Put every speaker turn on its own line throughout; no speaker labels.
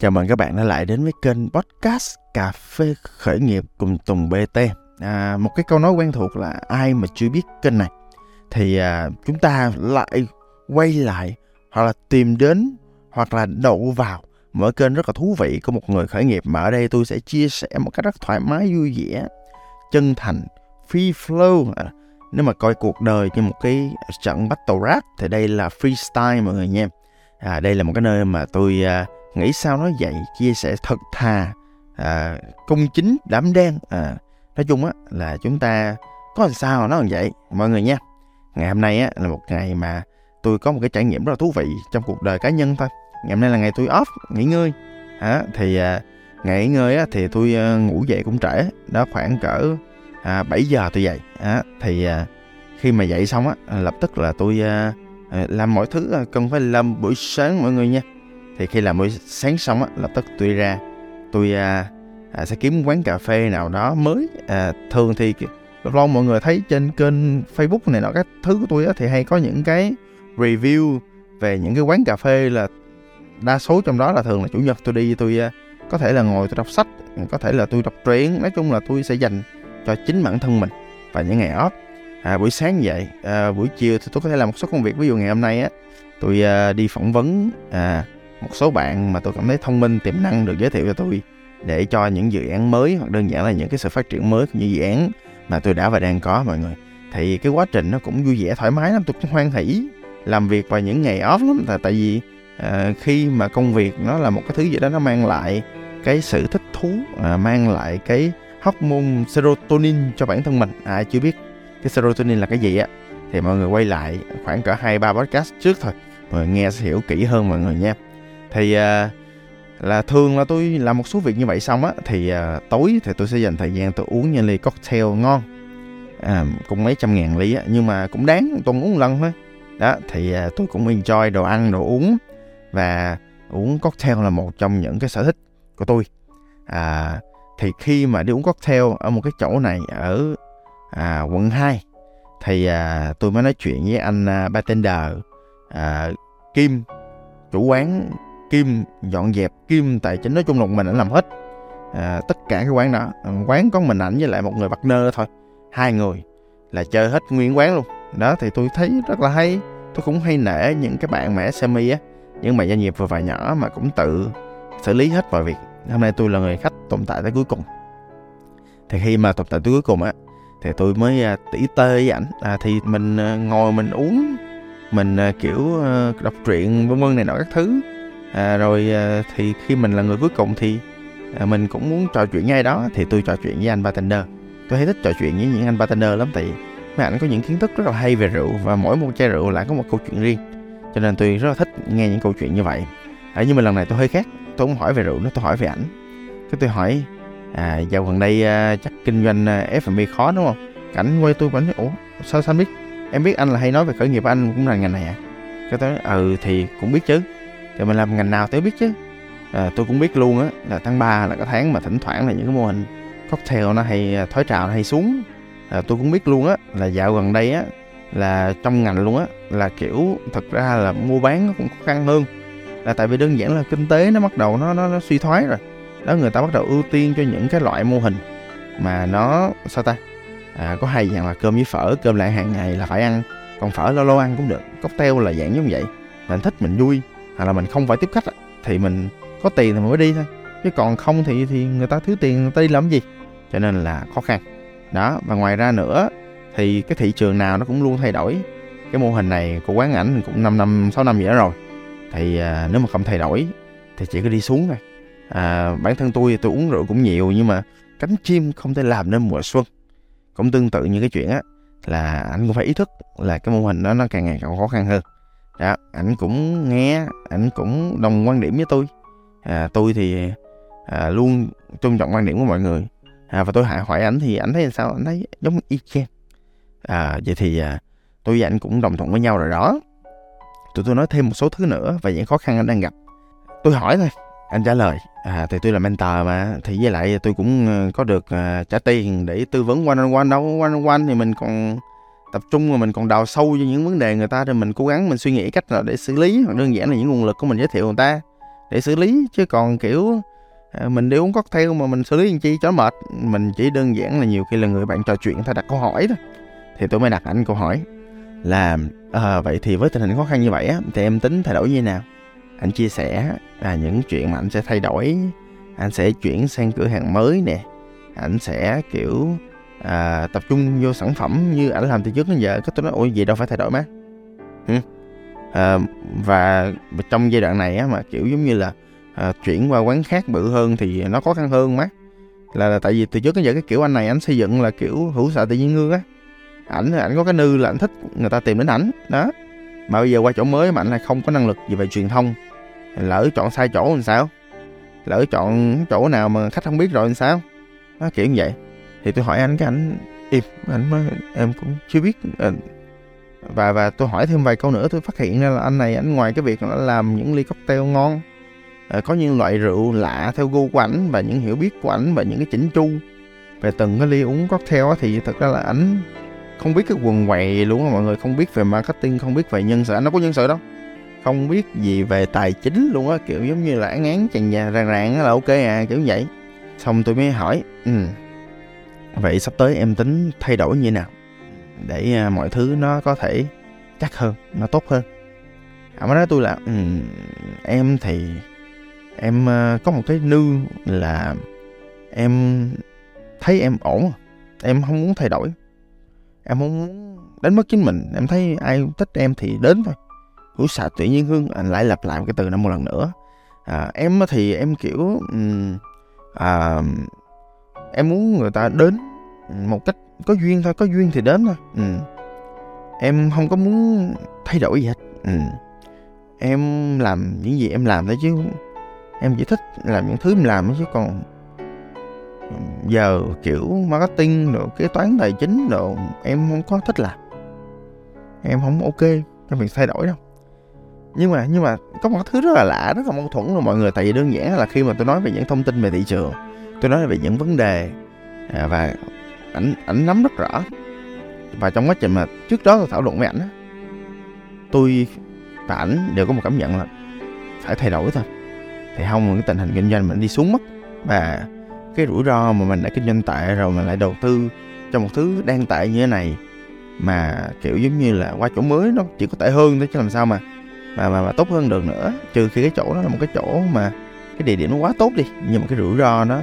Chào mừng các bạn đã lại đến với kênh podcast Cà phê khởi nghiệp cùng Tùng BT. À, một cái câu nói quen thuộc là ai mà chưa biết kênh này. Thì à, chúng ta lại quay lại hoặc là tìm đến hoặc là đậu vào mở kênh rất là thú vị của một người khởi nghiệp mà ở đây tôi sẽ chia sẻ một cách rất thoải mái vui vẻ chân thành free flow. À, nếu mà coi cuộc đời như một cái trận battle rap thì đây là freestyle mọi người nha. À, đây là một cái nơi mà tôi à, nghĩ sao nói vậy chia sẻ thật thà à, công chính đảm đen à, nói chung á là chúng ta có làm sao nó làm vậy mọi người nha. Ngày hôm nay á là một ngày mà tôi có một cái trải nghiệm rất là thú vị trong cuộc đời cá nhân thôi. Ngày hôm nay là ngày tôi off nghỉ ngơi. À, thì à, ngày nghỉ ngơi á thì tôi à, ngủ dậy cũng trễ. Đó khoảng cỡ à, 7 giờ tôi dậy. À, thì à, khi mà dậy xong á lập tức là tôi à, à làm mọi thứ à, cần phải làm buổi sáng mọi người nha thì khi làm buổi sáng xong á lập tức tôi ra tôi à, à, sẽ kiếm quán cà phê nào đó mới. À, thường thì lâu lâu mọi người thấy trên kênh facebook này nọ các thứ của tôi á thì hay có những cái review về những cái quán cà phê là đa số trong đó là thường là chủ nhật. Tôi đi tôi à, có thể là ngồi tôi đọc sách có thể là tôi đọc truyện. Nói chung là tôi sẽ dành cho chính bản thân mình và những ngày off. À, buổi sáng vậy à, buổi chiều thì tôi có thể làm một số công việc. Ví dụ ngày hôm nay á tôi à, đi phỏng vấn à, một số bạn mà tôi cảm thấy thông minh tiềm năng được giới thiệu cho tôi để cho những dự án mới hoặc đơn giản là những cái sự phát triển mới của những dự án mà tôi đã và đang có mọi người. Thì cái quá trình nó cũng vui vẻ thoải mái lắm tôi cũng hoan hỷ. Làm việc vào những ngày off lắm tại tại vì à, khi mà công việc nó là một cái thứ gì đó nó mang lại cái sự thích thú à, mang lại cái hormone serotonin cho bản thân mình. Ai à, chưa biết cái serotonin là cái gì á? Thì mọi người quay lại khoảng cỡ hai ba podcast trước thôi mọi người nghe sẽ hiểu kỹ hơn mọi người nha thì à, là thường là tôi làm một số việc như vậy xong á thì à, tối thì tôi sẽ dành thời gian tôi uống những ly cocktail ngon. À, cũng mấy trăm ngàn ly á nhưng mà cũng đáng tuần uống một lần thôi. Đó thì à, tôi cũng enjoy đồ ăn đồ uống và uống cocktail là một trong những cái sở thích của tôi. À, thì khi mà đi uống cocktail ở một cái chỗ này ở à, quận 2 thì à, tôi mới nói chuyện với anh à, bartender à, Kim chủ quán Kim dọn dẹp Kim tài chính nói chung là mình ảnh làm hết. À, tất cả cái quán đó à, quán có mình ảnh với lại một người partner thôi. Hai người là chơi hết nguyên quán luôn. Đó thì tôi thấy rất là hay. Tôi cũng hay nể những cái bạn mẹ semi á những bạn doanh nghiệp vừa và nhỏ mà cũng tự xử lý hết mọi việc. Hôm nay tôi là người khách tồn tại tới cuối cùng. Thì khi mà tồn tại tới cuối cùng á thì tôi mới à, tỉ tê với ảnh. À, thì mình à, ngồi mình uống mình kiểu đọc truyện vân vân này nọ các thứ à, rồi à, thì khi mình là người cuối cùng thì à, mình cũng muốn trò chuyện ngay đó thì tôi trò chuyện với anh bartender. Tôi hay thích trò chuyện với những anh bartender lắm tại mấy anh có những kiến thức rất là hay về rượu và mỗi một chai rượu lại có một câu chuyện riêng cho nên tôi rất là thích nghe những câu chuyện như vậy. À, nhưng mà lần này tôi hơi khác tôi không hỏi về rượu nữa tôi hỏi về ảnh. Cái tôi hỏi à dạo gần đây à, chắc kinh doanh à, F&B khó đúng không? Cảnh quay tôi vẫn nói ủa sao sao anh biết? Em biết anh là hay nói về khởi nghiệp anh cũng là ngành này à? Cái tôi nói ừ thì cũng biết chứ thì mình làm ngành nào tôi biết chứ? Ờ, à, tôi cũng biết luôn á là tháng 3 là cái tháng mà thỉnh thoảng là những cái mô hình cocktail nó hay ờ, thói trào nó hay xuống. Ờ, à, tôi cũng biết luôn á là dạo gần đây á là trong ngành luôn á là kiểu thật ra là mua bán nó cũng khó khăn hơn. Là tại vì đơn giản là kinh tế nó bắt đầu nó nó, nó suy thoái rồi. Đó người ta bắt đầu ưu tiên cho những cái loại mô hình mà nó sao ta? À, có hai dạng là cơm với phở cơm lại hàng ngày là phải ăn còn phở lâu lâu ăn cũng được. Cocktail là dạng giống vậy mình thích mình vui hoặc là mình không phải tiếp khách thì mình có tiền thì mình mới đi thôi. Chứ còn không thì thì người ta thiếu tiền người ta đi làm gì? Cho nên là khó khăn. Đó và ngoài ra nữa thì cái thị trường nào nó cũng luôn thay đổi. Cái mô hình này của quán ảnh cũng 5 năm 6 năm vậy đó rồi. Thì à, nếu mà không thay đổi thì chỉ có đi xuống thôi. À, bản thân tôi tôi uống rượu cũng nhiều nhưng mà cánh chim không thể làm nên mùa xuân. Cũng tương tự như cái chuyện á là anh cũng phải ý thức là cái mô hình đó nó càng ngày càng khó khăn hơn đó ảnh cũng nghe ảnh cũng đồng quan điểm với tôi. À, tôi thì à, luôn tôn trọng quan điểm của mọi người. À, và tôi hỏi hỏi ảnh thì ảnh thấy sao? Ảnh thấy giống y chang. À, vậy thì à, tôi và anh cũng đồng thuận với nhau rồi đó. Tụi tôi nói thêm một số thứ nữa về những khó khăn anh đang gặp. Tôi hỏi thôi anh trả lời. À, thì tôi là mentor mà thì với lại tôi cũng ờ, có được à, trả tiền để tư vấn one on one đâu. One on one thì mình còn tập trung mà mình còn đào sâu cho những vấn đề người ta thì mình cố gắng mình suy nghĩ cách nào để xử lý hoặc đơn giản là những nguồn lực của mình giới thiệu người ta để xử lý. Chứ còn kiểu à, mình đi uống cocktail mà mình xử lý làm chi cho mệt. Mình chỉ đơn giản là nhiều khi là người bạn trò chuyện thay đặt câu hỏi thôi thì tôi mới đặt ảnh câu hỏi là à, vậy thì với tình hình khó khăn như vậy á thì em tính thay đổi như thế nào? Anh chia sẻ à, những chuyện mà anh sẽ thay đổi anh sẽ chuyển sang cửa hàng mới nè anh sẽ kiểu à, tập trung vô sản phẩm như ảnh làm từ trước đến giờ cái tôi nói ôi gì đâu phải thay đổi má. Ừ. à, và trong giai đoạn này á mà kiểu giống như là à, chuyển qua quán khác bự hơn thì nó khó khăn hơn má. Là, là tại vì từ trước đến giờ cái kiểu anh này anh xây dựng là kiểu hữu xạ tự nhiên ngư á. Ảnh ảnh có cái nư là ảnh thích người ta tìm đến ảnh đó. Mà bây giờ qua chỗ mới mà ảnh lại không có năng lực gì về truyền thông. Lỡ chọn sai chỗ làm sao? Lỡ chọn chỗ nào mà khách không biết rồi làm sao? Nó kiểu như vậy thì tôi hỏi anh cái anh im anh mới em cũng chưa biết ờ, và và tôi hỏi thêm vài câu nữa tôi phát hiện ra là anh này anh ngoài cái việc là làm những ly cocktail ngon ờ, có những loại rượu lạ theo gu của ảnh và những hiểu biết của ảnh và những cái chỉnh chu. Về từng cái ly uống cocktail thì thật ra là ảnh không biết cái quần quầy luôn á mọi người không biết về marketing không biết về nhân sự anh nó có nhân sự đâu. Không biết gì về tài chính luôn á kiểu giống như là án án chàng già ràng ràng là ok à kiểu vậy. Xong tôi mới hỏi ừ, vậy sắp tới em tính thay đổi như thế nào? Để à, mọi thứ nó có thể chắc hơn nó tốt hơn. À, Ông nói tôi là um, em thì em uh, có một cái nư là em thấy em ổn em không muốn thay đổi. Em không muốn đánh mất chính mình em thấy ai thích em thì đến thôi. Hữu xạ tự nhiên hương anh lại lặp lại cái từ này một lần nữa. À, em thì em kiểu um, à, em muốn người ta đến một cách có duyên thôi, có duyên thì đến thôi. Ừ. em không có muốn thay đổi gì hết. Ừ. em làm những gì em làm thôi chứ em chỉ thích làm những thứ em làm chứ còn ừ, giờ kiểu marketing rồi kế toán tài chính rồi em không có thích làm. Em không ok trong việc thay đổi đâu. Nhưng mà nhưng mà có một thứ rất là lạ, rất là mâu thuẫn rồi mọi người. Tại vì đơn giản là khi mà tôi nói về những thông tin về thị trường tôi nói về những vấn đề à, và ảnh ảnh nắm rất rõ. Và trong quá trình mà trước đó tôi thảo luận với ảnh tôi và ảnh đều có một cảm nhận là phải thay đổi thôi. Thì không cái tình hình kinh doanh mình đi xuống mất. Và cái rủi ro mà mình đã kinh doanh tệ rồi mình lại đầu tư cho một thứ đang tệ như thế này mà kiểu giống như là qua chỗ mới nó chỉ có tệ hơn thôi chứ làm sao mà mà mà, mà tốt hơn được nữa. Trừ khi cái chỗ đó là một cái chỗ mà cái địa điểm nó quá tốt đi nhưng mà cái rủi ro nó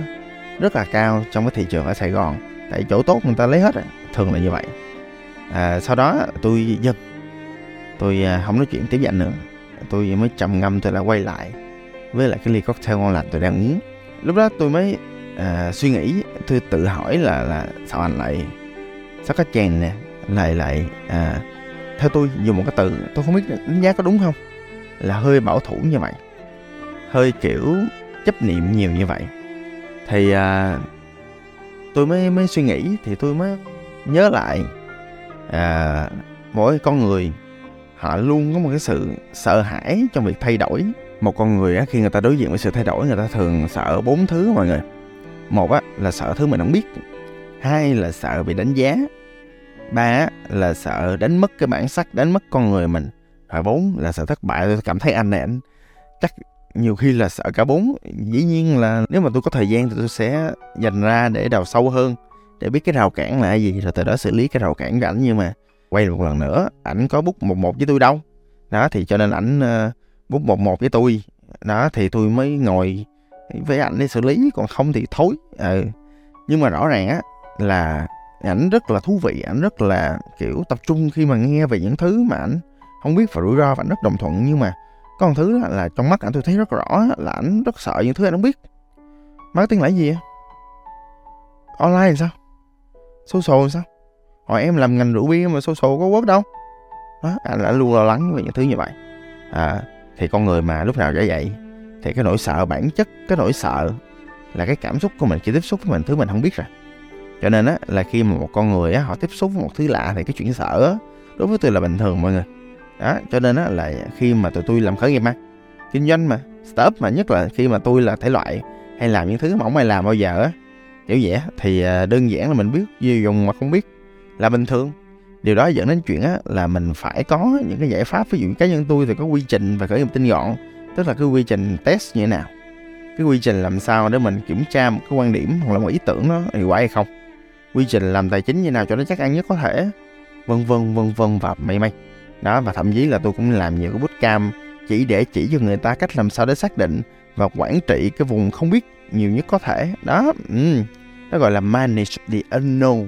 rất là cao trong cái thị trường ở Sài Gòn. Tại chỗ tốt người ta lấy hết rồi thường là như vậy. À, sau đó tôi dừng tôi à, không nói chuyện tiếp nhận nữa. Tôi mới trầm ngâm tôi lại quay lại với lại cái ly cocktail ngon lành tôi đang uống. Lúc đó tôi mới à, suy nghĩ tôi tự hỏi là là sao anh lại sao cái chèn nè lại lại à, theo tôi dùng một cái từ tôi không biết đánh giá có đúng không? Là hơi bảo thủ như vậy. Hơi kiểu chấp niệm nhiều như vậy thì à, tôi mới mới suy nghĩ thì tôi mới nhớ lại à, mỗi con người họ luôn có một cái sự sợ hãi trong việc thay đổi. Một con người á, khi người ta đối diện với sự thay đổi người ta thường sợ bốn thứ mọi người. Một á, là sợ thứ mình không biết. Hai là sợ bị đánh giá. Ba là sợ đánh mất cái bản sắc đánh mất con người mình. Và bốn là sợ thất bại. Tôi cảm thấy anh này anh chắc nhiều khi là sợ cả bốn. Dĩ nhiên là nếu mà tôi có thời gian thì tôi sẽ dành ra để đào sâu hơn để biết cái rào cản là gì rồi từ đó xử lý cái rào cản của ảnh. Nhưng mà quay một lần nữa ảnh có bút một một với tôi đâu. Đó thì cho nên ảnh ờ, uh, bút một một với tôi. Đó thì tôi mới ngồi với ảnh để xử lý còn không thì thối ừ. Ờ, nhưng mà rõ ràng á là ảnh rất là thú vị ảnh rất là kiểu tập trung khi mà nghe về những thứ mà ảnh không biết và rủi ro và ảnh rất đồng thuận. Nhưng mà có một thứ là, là trong mắt ảnh tôi thấy rất rõ là ảnh rất sợ những thứ anh không biết. Marketing là gì online làm sao? Social thì sao? Hỏi em làm ngành rượu bia mà social có quốc đâu. Đó, anh đã luôn lo lắng về những thứ như vậy. À, thì con người mà lúc nào dễ vậy thì cái nỗi sợ bản chất cái nỗi sợ là cái cảm xúc của mình khi tiếp xúc với mình thứ mình không biết rồi. Cho nên á là khi mà một con người á họ tiếp xúc với một thứ lạ thì cái chuyện sợ á đối với tôi là bình thường mọi người đó, cho nên á, là khi mà tụi tôi làm khởi nghiệp mà, kinh doanh mà, startup mà, nhất là khi mà tôi là thể loại hay làm những thứ mà không ai làm bao giờ á, kiểu vậy thì à, đơn giản là mình biết gì dùng mà không biết là bình thường điều đó dẫn đến chuyện á, là mình phải có những cái giải pháp, ví dụ cá nhân tôi thì có quy trình và khởi nghiệp tinh gọn, tức là cái quy trình test như thế nào, cái quy trình làm sao để mình kiểm tra một cái quan điểm hoặc là một ý tưởng nó hiệu quả hay không, quy trình làm tài chính như nào cho nó chắc ăn nhất có thể, vân vân vân vân và may may đó, và thậm chí là tôi cũng làm nhiều cái bút cam chỉ để chỉ cho người ta cách làm sao để xác định và quản trị cái vùng không biết nhiều nhất có thể. Đó ừ. nó gọi là manage the unknown,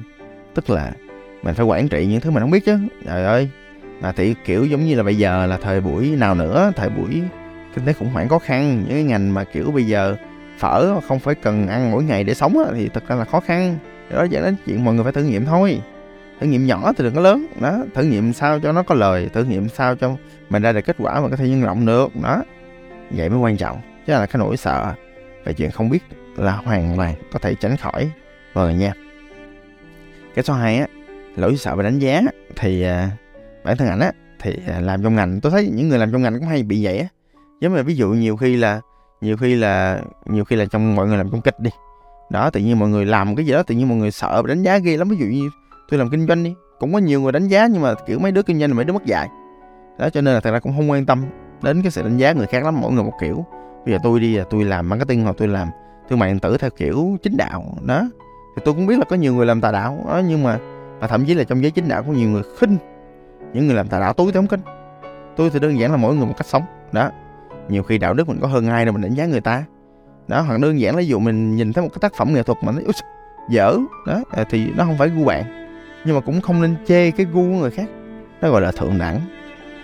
tức là mình phải quản trị những thứ mình không biết chứ. Trời ơi, mà thì kiểu giống như là bây giờ là thời buổi nào nữa, thời buổi kinh tế khủng hoảng khó khăn, những cái ngành mà kiểu bây giờ phở không phải cần ăn mỗi ngày để sống thì thật ra là khó khăn. Đó dẫn đến chuyện mọi người phải thử nghiệm thôi thử nghiệm nhỏ thì đừng có lớn. Đó thử nghiệm sao cho nó có lời thử nghiệm sao cho mình ra được kết quả mà có thể nhân rộng được. Đó vậy mới quan trọng chứ là cái nỗi sợ về chuyện không biết là hoàn toàn có thể tránh khỏi. Vâng rồi nha. Cái số hai á lỗi sợ về đánh giá thì à, bản thân ảnh á thì à, làm trong ngành. Tôi thấy những người làm trong ngành cũng hay bị vậy á. Giống như ví dụ nhiều khi là nhiều khi là nhiều khi là trong mọi người làm trong kịch đi. Đó tự nhiên mọi người làm cái gì đó tự nhiên mọi người sợ đánh giá ghê lắm. Ví dụ như tôi làm kinh doanh đi. Cũng có nhiều người đánh giá nhưng mà kiểu mấy đứa kinh doanh là mấy đứa mất dạy. Đó, cho nên là thật ra cũng không quan tâm đến cái sự đánh giá người khác lắm, mỗi người một kiểu. Bây giờ tôi đi là tôi làm marketing hoặc tôi làm thương mại điện tử theo kiểu chính đạo, đó. Thì tôi cũng biết là có nhiều người làm tà đạo, đó, nhưng mà mà thậm chí là trong giới chính đạo có nhiều người khinh những người làm tà đạo tôi thì không khinh. Tôi thì đơn giản là mỗi người một cách sống, đó. Nhiều khi đạo đức mình có hơn ai đâu mình đánh giá người ta. Đó, hoặc đơn giản là ví dụ mình nhìn thấy một cái tác phẩm nghệ thuật mà nó dở, đó à, thì nó không phải gu bạn nhưng mà cũng không nên chê cái gu của người khác. Nó gọi là thượng đẳng.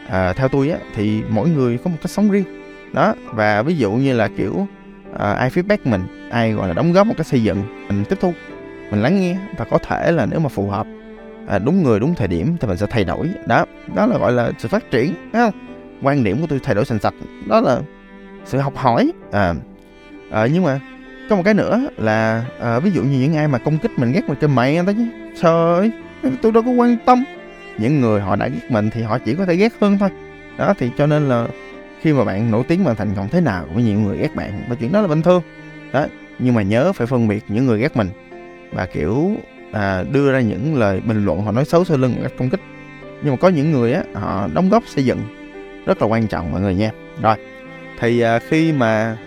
À, theo tôi á thì mỗi người có một cách sống riêng. Đó và ví dụ như là kiểu à, ai feedback mình ai gọi là đóng góp một cách xây dựng mình tiếp thu mình lắng nghe và có thể là nếu mà phù hợp à, đúng người đúng thời điểm thì mình sẽ thay đổi. Đó đó là gọi là sự phát triển thấy không? Quan điểm của tôi thay đổi sành sạch. Đó là sự học hỏi à, à nhưng mà có một cái nữa là à, ví dụ như những ai mà công kích mình ghét mình trên mày người ta chứ trời tôi đâu có quan tâm. Những người họ đã ghét mình thì họ chỉ có thể ghét hơn thôi. Đó thì cho nên là khi mà bạn nổi tiếng bạn thành công thế nào cũng có nhiều người ghét bạn và chuyện đó là bình thường. Đó nhưng mà nhớ phải phân biệt những người ghét mình và kiểu à, đưa ra những lời bình luận họ nói xấu sau lưng cách công kích. Nhưng mà có những người á họ đóng góp xây dựng rất là quan trọng mọi người nha. Rồi thì à, khi mà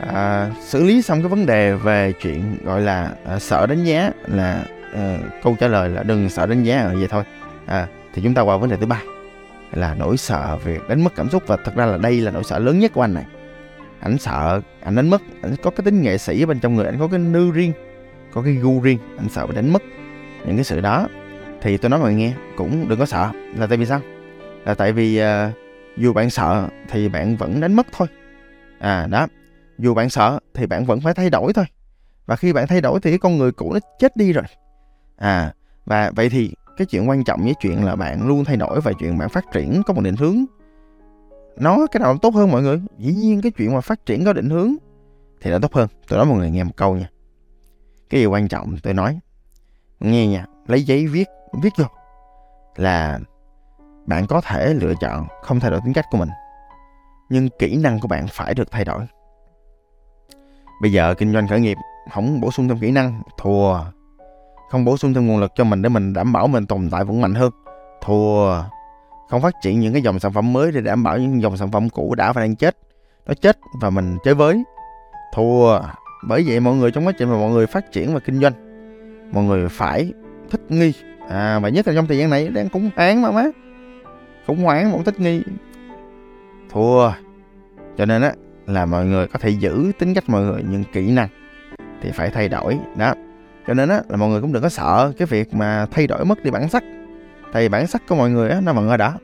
à, xử lý xong cái vấn đề về chuyện gọi là à, sợ đánh giá là à, câu trả lời là đừng sợ đánh giá ở vậy thôi. À, thì chúng ta qua vấn đề thứ ba là nỗi sợ việc đánh mất cảm xúc. Và thật ra là đây là nỗi sợ lớn nhất của anh này. Anh sợ anh đánh mất anh có cái tính nghệ sĩ ở bên trong người anh có cái nư riêng có cái gu riêng anh sợ bị đánh mất những cái sự đó. Thì tôi nói mọi người nghe cũng đừng có sợ. Là tại vì sao? Là tại vì uh, dù bạn sợ thì bạn vẫn đánh mất thôi. À đó dù bạn sợ thì bạn vẫn phải thay đổi thôi. Và khi bạn thay đổi thì cái con người cũ nó chết đi rồi. À và vậy thì cái chuyện quan trọng với chuyện là bạn luôn thay đổi và chuyện bạn phát triển có một định hướng. Nó cái nào tốt hơn mọi người, dĩ nhiên cái chuyện mà phát triển có định hướng thì nó tốt hơn. Tôi nói mọi người nghe một câu nha. Cái điều quan trọng tôi nói, nghe nha, lấy giấy viết viết vô là bạn có thể lựa chọn không thay đổi tính cách của mình, nhưng kỹ năng của bạn phải được thay đổi bây giờ kinh doanh khởi nghiệp không bổ sung thêm kỹ năng. Thua. Không bổ sung thêm nguồn lực cho mình để mình đảm bảo mình tồn tại vững mạnh hơn. Thua. Không phát triển những cái dòng sản phẩm mới để đảm bảo những dòng sản phẩm cũ đã và đang chết. Nó chết và mình chơi với. Thua. Bởi vậy mọi người trong quá trình mà mọi người phát triển và kinh doanh, mọi người phải thích nghi. À và nhất là trong thời gian này đang khủng hoảng mà má. Khủng hoảng muốn thích nghi. Thua. Cho nên á là mọi người có thể giữ tính cách mọi người nhưng kỹ năng thì phải thay đổi, đó. Cho nên á, là mọi người cũng đừng có sợ cái việc mà thay đổi mất đi bản sắc. Tại vì bản sắc của mọi người á, nó vẫn ở đó.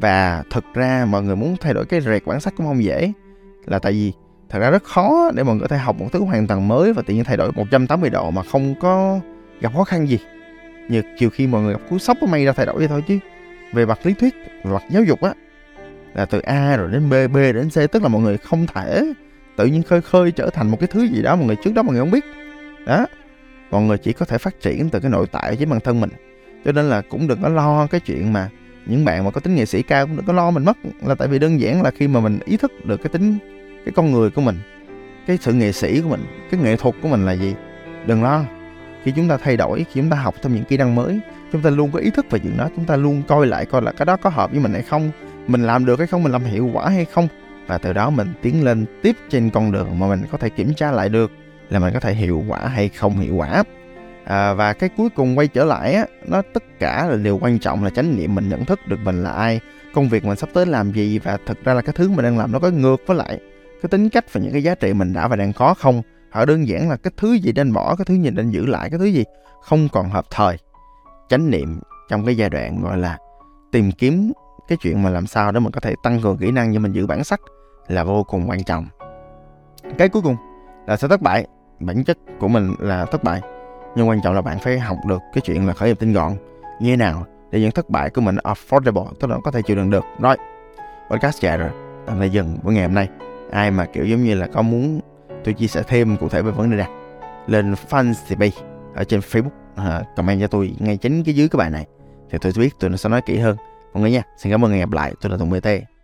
Và thực ra mọi người muốn thay đổi cái rệt bản sắc cũng không dễ, là tại vì thật ra rất khó để mọi người có thể học một thứ hoàn toàn mới và tự nhiên thay đổi 180 độ mà không có gặp khó khăn gì. Như chiều khi mọi người gặp cú sốc may ra thay đổi vậy thôi chứ. Về mặt lý thuyết, về mặt giáo dục á là từ A rồi đến B B đến C, tức là mọi người không thể tự nhiên khơi khơi trở thành một cái thứ gì đó mọi người trước đó mọi người không biết. Đó. Mọi người chỉ có thể phát triển từ cái nội tại với bản thân mình. Cho nên là cũng đừng có lo cái chuyện mà những bạn mà có tính nghệ sĩ cao cũng đừng có lo mình mất, là tại vì đơn giản là khi mà mình ý thức được cái tính, cái con người của mình, cái sự nghệ sĩ của mình, cái nghệ thuật của mình là gì, đừng lo. Khi chúng ta thay đổi, khi chúng ta học thêm những kỹ năng mới, chúng ta luôn có ý thức về chuyện đó, chúng ta luôn coi lại coi là cái đó có hợp với mình hay không mình làm được hay không mình làm hiệu quả hay không? Và từ đó mình tiến lên tiếp trên con đường mà mình có thể kiểm tra lại được là mình có thể hiệu quả hay không hiệu quả. À, và cái cuối cùng quay trở lại á nó tất cả là điều quan trọng là chánh niệm mình nhận thức được mình là ai công việc mình sắp tới làm gì và thực ra là cái thứ mình đang làm nó có ngược với lại cái tính cách và những cái giá trị mình đã và đang có không. Họ đơn giản là cái thứ gì nên bỏ cái thứ gì nên giữ lại cái thứ gì không còn hợp thời. Chánh niệm trong cái giai đoạn gọi là tìm kiếm cái chuyện mà làm sao để mình có thể tăng cường kỹ năng như mình giữ bản sắc là vô cùng quan trọng. Cái cuối cùng là sẽ thất bại bản chất của mình là thất bại nhưng quan trọng là bạn phải học được cái chuyện là khởi nghiệp tinh gọn như thế nào để những thất bại của mình affordable tức là có thể chịu đựng được. Rồi podcast chạy rồi tạm thời dừng buổi ngày hôm nay. Ai mà kiểu giống như là có muốn tôi chia sẻ thêm cụ thể về vấn đề này lên fanpage ở trên facebook uh, comment cho tôi ngay chính cái dưới cái bài này thì tôi sẽ biết tôi sẽ nói kỹ hơn mọi người nha xin cảm ơn và hẹn gặp lại. Tôi là tùng bt